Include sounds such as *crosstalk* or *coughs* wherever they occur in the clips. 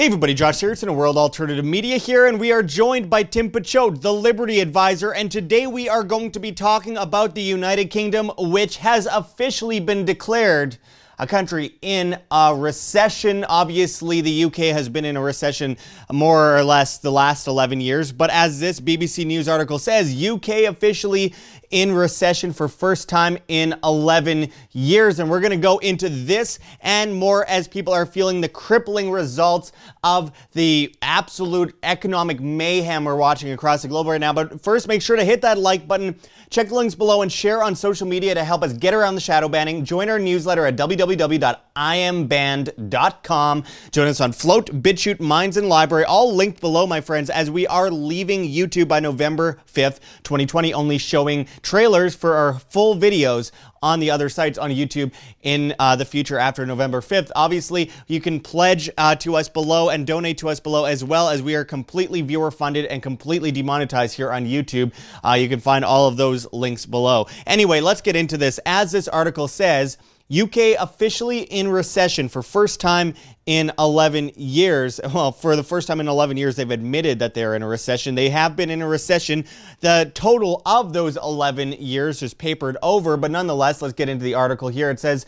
Hey everybody, Josh Sigurdson a World Alternative Media here, and we are joined by Tim Picciott, the Liberty Advisor, and today we are going to be talking about the United Kingdom, which has officially been declared a country in a recession. Obviously, the UK has been in a recession more or less the last 11 years, but as this BBC News article says, UK officially in recession for first time in 11 years. And we're going to go into this and more as people are feeling the crippling results of the absolute economic mayhem we're watching across the globe right now. But first, make sure to hit that like button, check the links below, and share on social media to help us get around the shadow banning. Join our newsletter at www.iambanned.com. Join us on Float, BitChute, Minds, and LBRY, all linked below, my friends, as we are leaving YouTube by November 5th, 2020, only showing trailers for our full videos on the other sites on YouTube in uh, the future after November 5th. Obviously, you can pledge uh, to us below and donate to us below as well as we are completely viewer funded and completely demonetized here on YouTube. Uh, you can find all of those links below. Anyway, let's get into this. As this article says, UK officially in recession for first time in 11 years. *laughs* Well, for the first time in 11 years, they've admitted that they're in a recession. They have been in a recession. The total of those 11 years is papered over, but nonetheless, let's get into the article here. It says,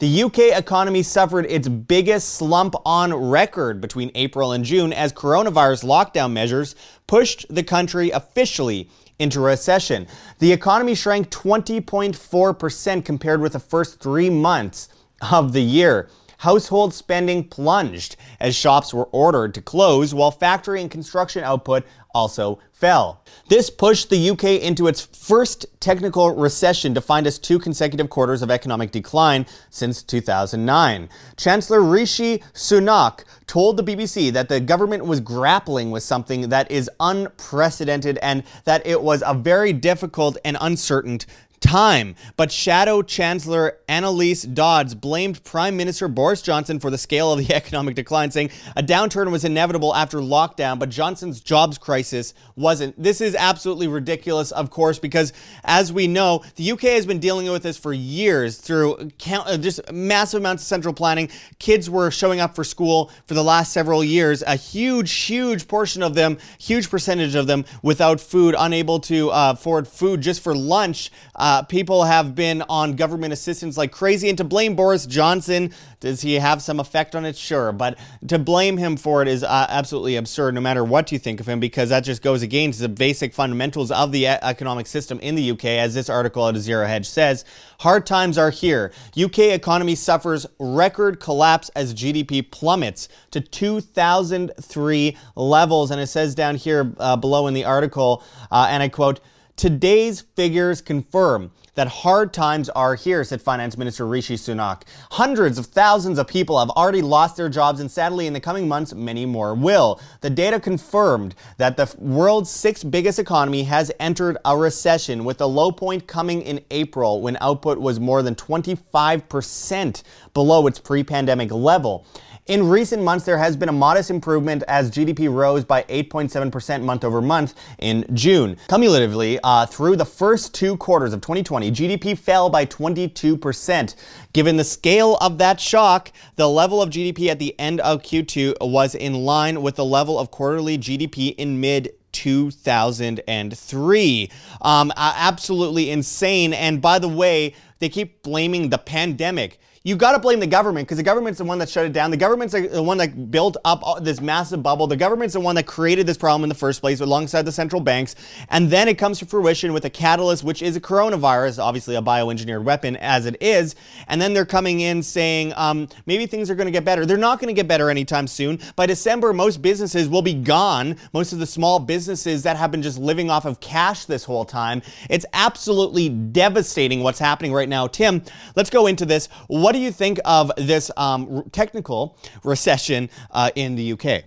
the UK economy suffered its biggest slump on record between April and June as coronavirus lockdown measures pushed the country officially into recession. The economy shrank 20.4% compared with the first three months of the year. Household spending plunged as shops were ordered to close, while factory and construction output also fell. This pushed the UK into its first technical recession to find us two consecutive quarters of economic decline since 2009. Chancellor Rishi Sunak told the BBC that the government was grappling with something that is unprecedented and that it was a very difficult and uncertain time. But Shadow Chancellor Anneliese Dodds blamed Prime Minister Boris Johnson for the scale of the *laughs* economic decline, saying a downturn was inevitable after lockdown, but Johnson's jobs crisis wasn't. This is absolutely ridiculous, of course, because as we know, the UK has been dealing with this for years through count, uh, just massive amounts of central planning. Kids were showing up for school for the last several years, a huge, huge portion of them, huge percentage of them without food, unable to uh, afford food just for lunch. Uh, uh, people have been on government assistance like crazy, and to blame Boris Johnson, does he have some effect on it? Sure, but to blame him for it is uh, absolutely absurd, no matter what you think of him, because that just goes against the basic fundamentals of the economic system in the UK, as this article at Zero Hedge says. Hard times are here. UK economy suffers record collapse as GDP plummets to 2003 levels, and it says down here uh, below in the article, uh, and I quote. Today's figures confirm that hard times are here, said Finance Minister Rishi Sunak. Hundreds of thousands of people have already lost their jobs, and sadly, in the coming months, many more will. The data confirmed that the world's sixth biggest economy has entered a recession, with the low point coming in April when output was more than 25% below its pre pandemic level. In recent months, there has been a modest improvement as GDP rose by 8.7% month over month in June. Cumulatively, uh, through the first two quarters of 2020, GDP fell by 22%. Given the scale of that shock, the level of GDP at the end of Q2 was in line with the level of quarterly GDP in mid 2003. Um, absolutely insane. And by the way, they keep blaming the pandemic you got to blame the government because the government's the one that shut it down. The government's the one that built up this massive bubble. The government's the one that created this problem in the first place alongside the central banks. And then it comes to fruition with a catalyst, which is a coronavirus, obviously a bioengineered weapon as it is. And then they're coming in saying um, maybe things are going to get better. They're not going to get better anytime soon. By December, most businesses will be gone. Most of the small businesses that have been just living off of cash this whole time. It's absolutely devastating what's happening right now. Tim, let's go into this. What what do you think of this um, technical recession uh, in the UK?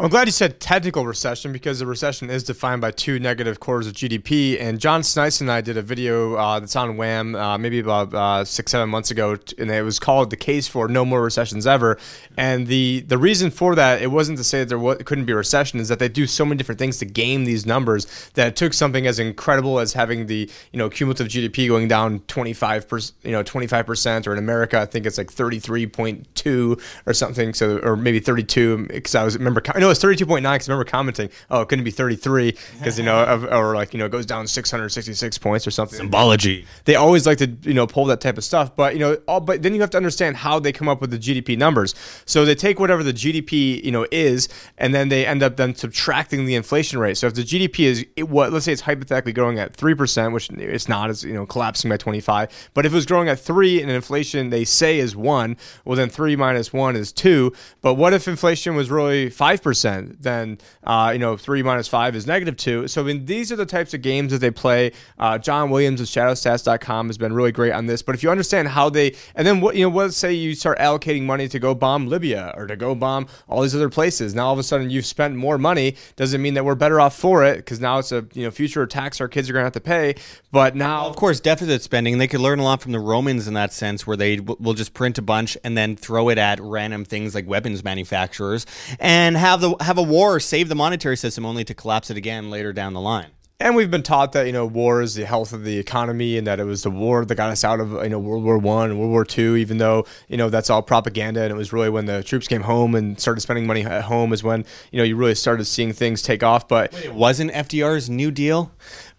I'm glad you said technical recession because the recession is defined by two negative quarters of GDP. And John Sneisen and I did a video uh, that's on WAM uh, maybe about uh, six, seven months ago, and it was called "The Case for No More Recessions Ever." And the the reason for that it wasn't to say that there couldn't be a recession, is that they do so many different things to game these numbers that it took something as incredible as having the you know cumulative GDP going down 25 percent, you know 25 percent, or in America I think it's like 33.2 or something, so or maybe 32 because I was remember no, it's 32.9 because I remember commenting, oh, it couldn't be 33 because, you know, *laughs* of, or like, you know, it goes down 666 points or something. Symbology. They always like to, you know, pull that type of stuff. But, you know, all, but then you have to understand how they come up with the GDP numbers. So they take whatever the GDP, you know, is, and then they end up then subtracting the inflation rate. So if the GDP is, it, what, let's say it's hypothetically growing at 3%, which it's not, it's, you know, collapsing by 25. But if it was growing at 3 and inflation they say is 1, well, then 3 minus 1 is 2. But what if inflation was really 5%? Then uh, you know three minus five is negative two. So I mean, these are the types of games that they play. Uh, John Williams of ShadowStats.com has been really great on this. But if you understand how they, and then what you know, let's say you start allocating money to go bomb Libya or to go bomb all these other places. Now all of a sudden you've spent more money. Doesn't mean that we're better off for it because now it's a you know future tax our kids are going to have to pay. But now, well, of course, deficit spending. They could learn a lot from the Romans in that sense, where they w- will just print a bunch and then throw it at random things like weapons manufacturers and have the have a war save the monetary system only to collapse it again later down the line. And we've been taught that you know war is the health of the economy, and that it was the war that got us out of you know World War One and World War Two. Even though you know that's all propaganda, and it was really when the troops came home and started spending money at home is when you know you really started seeing things take off. But Wait, it wasn't FDR's New Deal?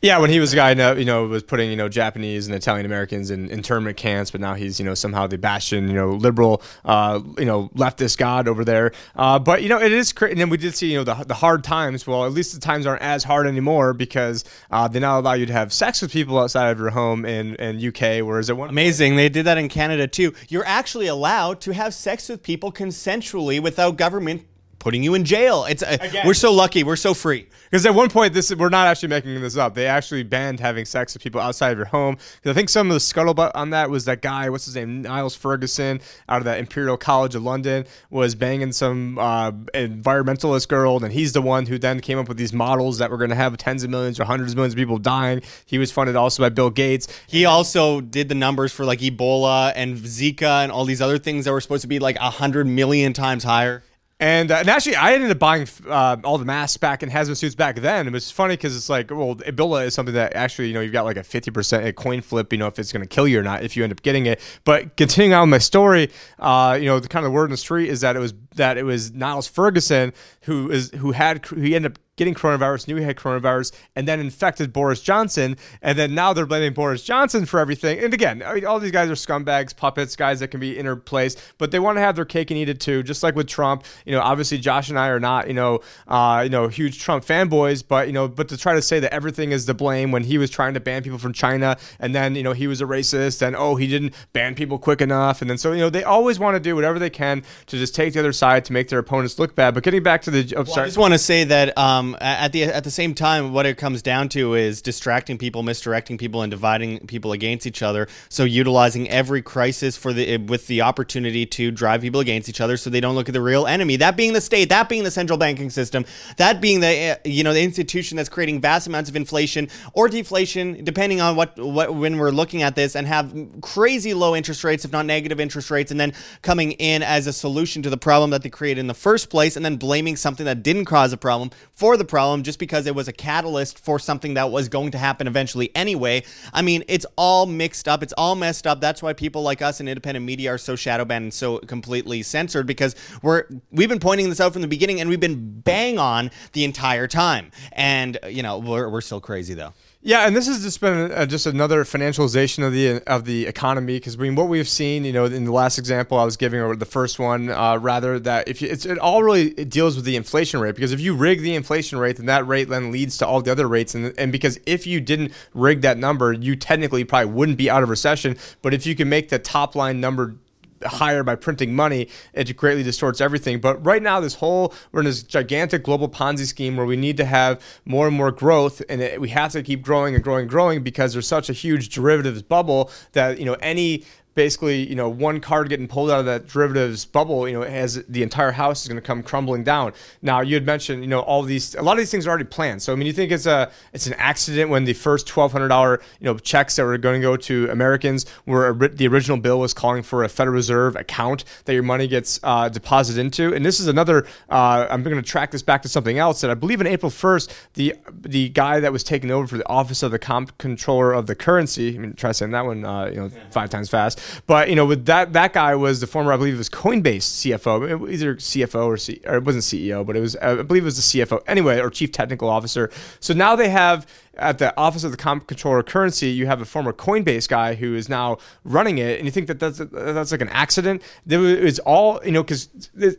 Yeah, when he was a guy, you know, was putting you know Japanese and Italian Americans in internment camps, but now he's you know somehow the bastion, you know, liberal, uh, you know, leftist god over there. Uh, but you know, it is. And then we did see you know the, the hard times. Well, at least the times aren't as hard anymore because uh, they now allow you to have sex with people outside of your home in in UK, whereas it one amazing they did that in Canada too. You're actually allowed to have sex with people consensually without government putting you in jail. It's uh, we're so lucky. We're so free. Because at one point, this we're not actually making this up. They actually banned having sex with people outside of your home. Because I think some of the scuttlebutt on that was that guy, what's his name, Niles Ferguson, out of that Imperial College of London, was banging some uh, environmentalist girl, and he's the one who then came up with these models that were going to have tens of millions or hundreds of millions of people dying. He was funded also by Bill Gates. He also did the numbers for like Ebola and Zika and all these other things that were supposed to be like a hundred million times higher. And, uh, and actually, I ended up buying uh, all the masks back and hazmat suits back then. It was funny because it's like, well, Ebola is something that actually, you know, you've got like a 50% coin flip, you know, if it's going to kill you or not if you end up getting it. But continuing on with my story, uh, you know, the kind of word in the street is that it was that it was Niles Ferguson who is who had he ended up getting coronavirus, knew he had coronavirus, and then infected Boris Johnson. And then now they're blaming Boris Johnson for everything. And again, I mean, all these guys are scumbags, puppets, guys that can be interplaced, but they want to have their cake and eat it too. Just like with Trump, you know, obviously Josh and I are not, you know, uh, you know, huge Trump fanboys, but you know, but to try to say that everything is the blame when he was trying to ban people from China, and then you know he was a racist, and oh he didn't ban people quick enough, and then so you know they always want to do whatever they can to just take the other side to make their opponents look bad. But getting back to the, oh, well, I just want to say that. Um, um, at the at the same time, what it comes down to is distracting people, misdirecting people, and dividing people against each other. So utilizing every crisis for the with the opportunity to drive people against each other, so they don't look at the real enemy. That being the state, that being the central banking system, that being the you know the institution that's creating vast amounts of inflation or deflation, depending on what what when we're looking at this, and have crazy low interest rates, if not negative interest rates, and then coming in as a solution to the problem that they created in the first place, and then blaming something that didn't cause a problem for the problem just because it was a catalyst for something that was going to happen eventually anyway. I mean, it's all mixed up. It's all messed up. That's why people like us in independent media are so shadow banned and so completely censored because we're we've been pointing this out from the beginning and we've been bang on the entire time. And you know, we're we're still crazy though. Yeah, and this has just been uh, just another financialization of the of the economy because I mean what we've seen, you know, in the last example I was giving or the first one, uh, rather that if you, it all really it deals with the inflation rate because if you rig the inflation rate, then that rate then leads to all the other rates, and and because if you didn't rig that number, you technically probably wouldn't be out of recession, but if you can make the top line number higher by printing money, it greatly distorts everything. But right now, this whole we're in this gigantic global Ponzi scheme where we need to have more and more growth, and it, we have to keep growing and growing and growing because there's such a huge derivatives bubble that you know any basically, you know, one card getting pulled out of that derivatives bubble, you know, has the entire house is going to come crumbling down. Now, you had mentioned, you know, all these, a lot of these things are already planned. So, I mean, you think it's a, it's an accident when the first twelve hundred dollar, you know, checks that were going to go to Americans were the original bill was calling for a Federal Reserve account that your money gets uh, deposited into. And this is another. Uh, I'm going to track this back to something else that I believe in April 1st, the the guy that was taking over for the Office of the Comptroller of the Currency. I mean, try saying that one, uh, you know, five times fast. But you know, with that that guy was the former, I believe it was Coinbase CFO, either CFO or, C, or it wasn't CEO, but it was I believe it was the CFO anyway, or Chief Technical Officer. So now they have at the Office of the Comptroller of Currency, you have a former Coinbase guy who is now running it, and you think that that's that's like an accident. It's all you know because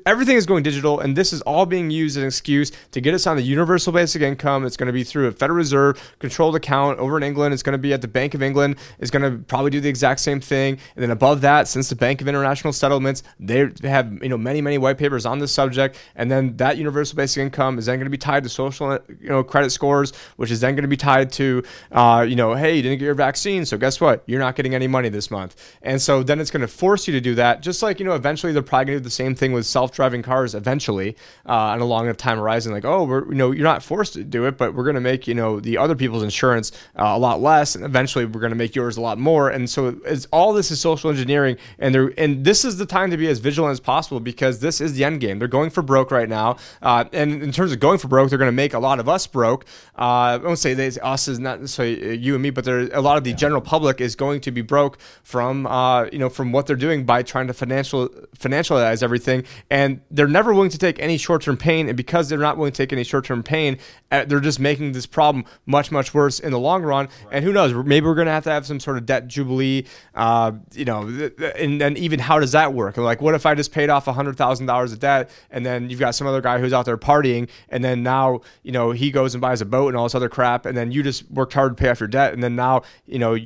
everything is going digital, and this is all being used as an excuse to get us on the universal basic income. It's going to be through a Federal Reserve controlled account over in England. It's going to be at the Bank of England. It's going to probably do the exact same thing, and then above that, since the Bank of International Settlements, they have you know many many white papers on this subject, and then that universal basic income is then going to be tied to social you know credit scores, which is then going to be tied to, uh, you know, hey, you didn't get your vaccine, so guess what? You're not getting any money this month. And so then it's going to force you to do that. Just like, you know, eventually they're probably going to do the same thing with self driving cars eventually uh, on a long enough time horizon. Like, oh, we're, you know, you're not forced to do it, but we're going to make, you know, the other people's insurance uh, a lot less. And eventually we're going to make yours a lot more. And so it's all this is social engineering. And they're, and this is the time to be as vigilant as possible because this is the end game. They're going for broke right now. Uh, and in terms of going for broke, they're going to make a lot of us broke. Uh, I won't say they, us is not necessarily uh, you and me, but there a lot of the yeah. general public is going to be broke from uh, you know from what they're doing by trying to financial financialize everything, and they're never willing to take any short term pain, and because they're not willing to take any short term pain, uh, they're just making this problem much much worse in the long run. Right. And who knows? Maybe we're going to have to have some sort of debt jubilee. Uh, you know, and then even how does that work? Like, what if I just paid off hundred thousand dollars of debt, and then you've got some other guy who's out there partying, and then now you know he goes and buys a boat and all this other crap, and then you just worked hard to pay off your debt, and then now you know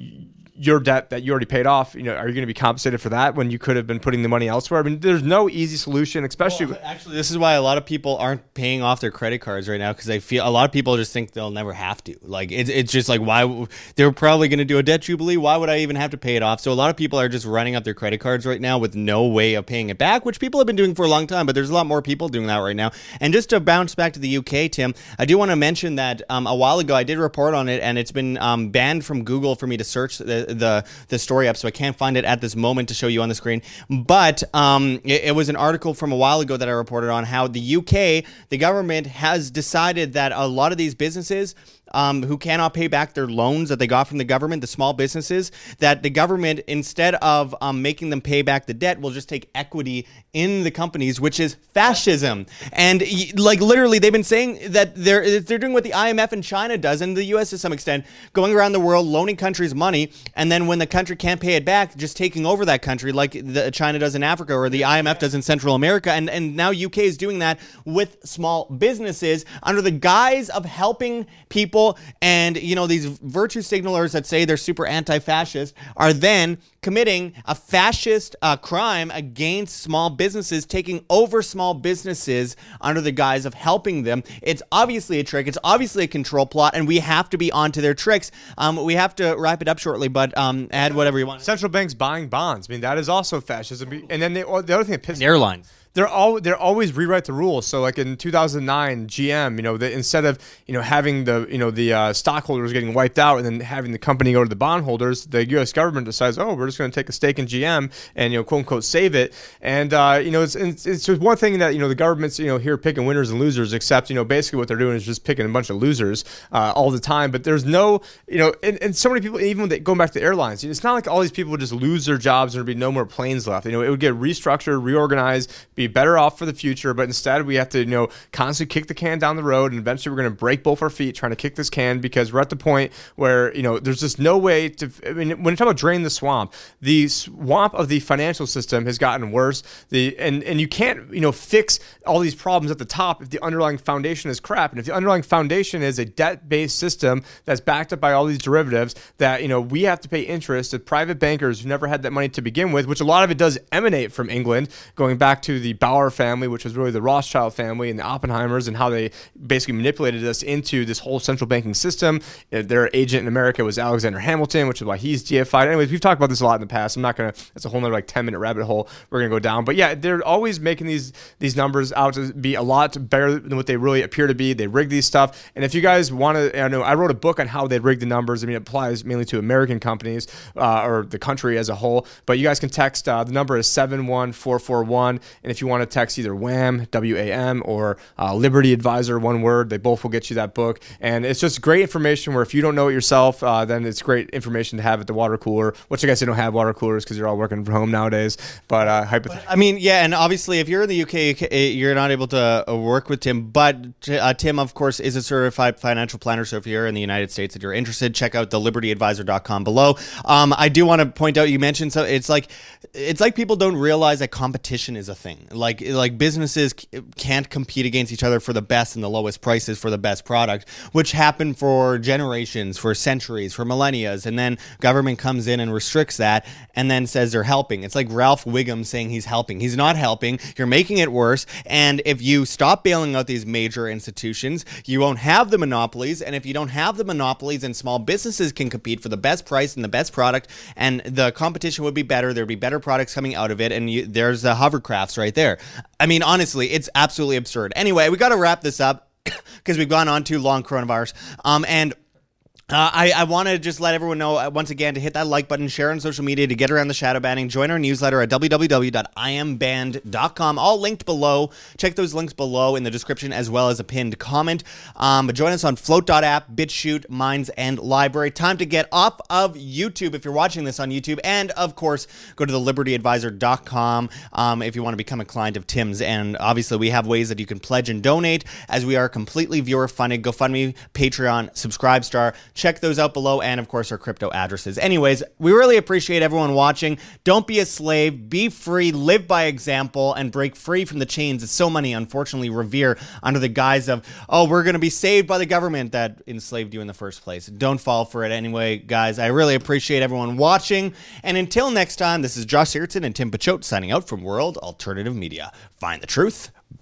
your debt that you already paid off, you know, are you going to be compensated for that when you could have been putting the money elsewhere? I mean, there's no easy solution, especially. Well, actually, this is why a lot of people aren't paying off their credit cards right now because they feel a lot of people just think they'll never have to. Like it's it's just like why they're probably going to do a debt jubilee. Why would I even have to pay it off? So a lot of people are just running up their credit cards right now with no way of paying it back, which people have been doing for a long time. But there's a lot more people doing that right now. And just to bounce back to the UK, Tim, I do want to mention that um, a while ago I did report on it, and it's been um, banned from Google for me to search the the, the story up, so I can't find it at this moment to show you on the screen. But um, it, it was an article from a while ago that I reported on how the UK, the government has decided that a lot of these businesses um, who cannot pay back their loans that they got from the government, the small businesses, that the government, instead of um, making them pay back the debt, will just take equity in the companies, which is fascism. And like literally, they've been saying that they're they're doing what the IMF in China does, and the U.S. to some extent, going around the world loaning countries money, and then when the country can't pay it back, just taking over that country, like the, China does in Africa or the IMF does in Central America, and and now UK is doing that with small businesses under the guise of helping people people and you know these virtue signalers that say they're super anti-fascist are then committing a fascist uh, crime against small businesses taking over small businesses under the guise of helping them. It's obviously a trick. It's obviously a control plot and we have to be onto their tricks. Um, we have to wrap it up shortly but um, add whatever you want. Central banks buying bonds. I mean that is also fascism. And then they, the other thing that pisses airlines they're all they're always rewrite the rules. So like in 2009, GM, you know, the, instead of you know having the you know the uh, stockholders getting wiped out and then having the company go to the bondholders, the U.S. government decides, oh, we're just going to take a stake in GM and you know quote unquote save it. And uh, you know it's, it's it's just one thing that you know the government's you know here picking winners and losers, except you know basically what they're doing is just picking a bunch of losers uh, all the time. But there's no you know and, and so many people even going back to airlines, it's not like all these people would just lose their jobs and there'd be no more planes left. You know it would get restructured, reorganized, be better off for the future, but instead we have to, you know, constantly kick the can down the road, and eventually we're going to break both our feet trying to kick this can because we're at the point where you know there's just no way to. I mean, when you talk about drain the swamp, the swamp of the financial system has gotten worse. The and and you can't you know fix all these problems at the top if the underlying foundation is crap, and if the underlying foundation is a debt-based system that's backed up by all these derivatives that you know we have to pay interest to private bankers who never had that money to begin with, which a lot of it does emanate from England, going back to the the Bauer family, which was really the Rothschild family and the Oppenheimers, and how they basically manipulated us into this whole central banking system. Uh, Their agent in America was Alexander Hamilton, which is why he's deified. Anyways, we've talked about this a lot in the past. I'm not gonna. It's a whole nother like 10 minute rabbit hole we're gonna go down. But yeah, they're always making these these numbers out to be a lot better than what they really appear to be. They rig these stuff. And if you guys want to, I know I wrote a book on how they rig the numbers. I mean, it applies mainly to American companies uh, or the country as a whole. But you guys can text. Uh, the number is seven one four four one. And if you want to text either WAM W A M or uh, Liberty Advisor, one word, they both will get you that book. And it's just great information. Where if you don't know it yourself, uh, then it's great information to have at the water cooler. Which I guess they don't have water coolers because you're all working from home nowadays. But uh, hypothetically. I mean, yeah, and obviously, if you're in the UK, eh, you're not able to uh, work with Tim. But uh, Tim, of course, is a certified financial planner. So if you're in the United States and you're interested, check out the libertyadvisor.com below. Um, I do want to point out you mentioned so it's like it's like people don't realize that competition is a thing. Like like businesses can't compete against each other for the best and the lowest prices for the best product, which happened for generations, for centuries, for millennia, and then government comes in and restricts that, and then says they're helping. It's like Ralph Wiggum saying he's helping. He's not helping. You're making it worse. And if you stop bailing out these major institutions, you won't have the monopolies. And if you don't have the monopolies, then small businesses can compete for the best price and the best product, and the competition would be better. There'd be better products coming out of it, and you, there's the hovercrafts right there. I mean, honestly, it's absolutely absurd. Anyway, we got to wrap this up *coughs* because we've gone on too long coronavirus. Um, and uh, I, I want to just let everyone know uh, once again to hit that like button, share on social media, to get around the shadow banning. Join our newsletter at www.iambanned.com. All linked below. Check those links below in the description as well as a pinned comment. Um, but join us on float.app, BitChute, Minds, and LBRY. Time to get off of YouTube if you're watching this on YouTube. And of course, go to the libertyadvisor.com um, if you want to become a client of Tim's. And obviously, we have ways that you can pledge and donate as we are completely viewer funded. GoFundMe, Patreon, Subscribestar. Check those out below, and of course, our crypto addresses. Anyways, we really appreciate everyone watching. Don't be a slave, be free, live by example, and break free from the chains that so many unfortunately revere under the guise of, oh, we're going to be saved by the government that enslaved you in the first place. Don't fall for it anyway, guys. I really appreciate everyone watching. And until next time, this is Josh Sigurdson and Tim Picciott signing out from World Alternative Media. Find the truth,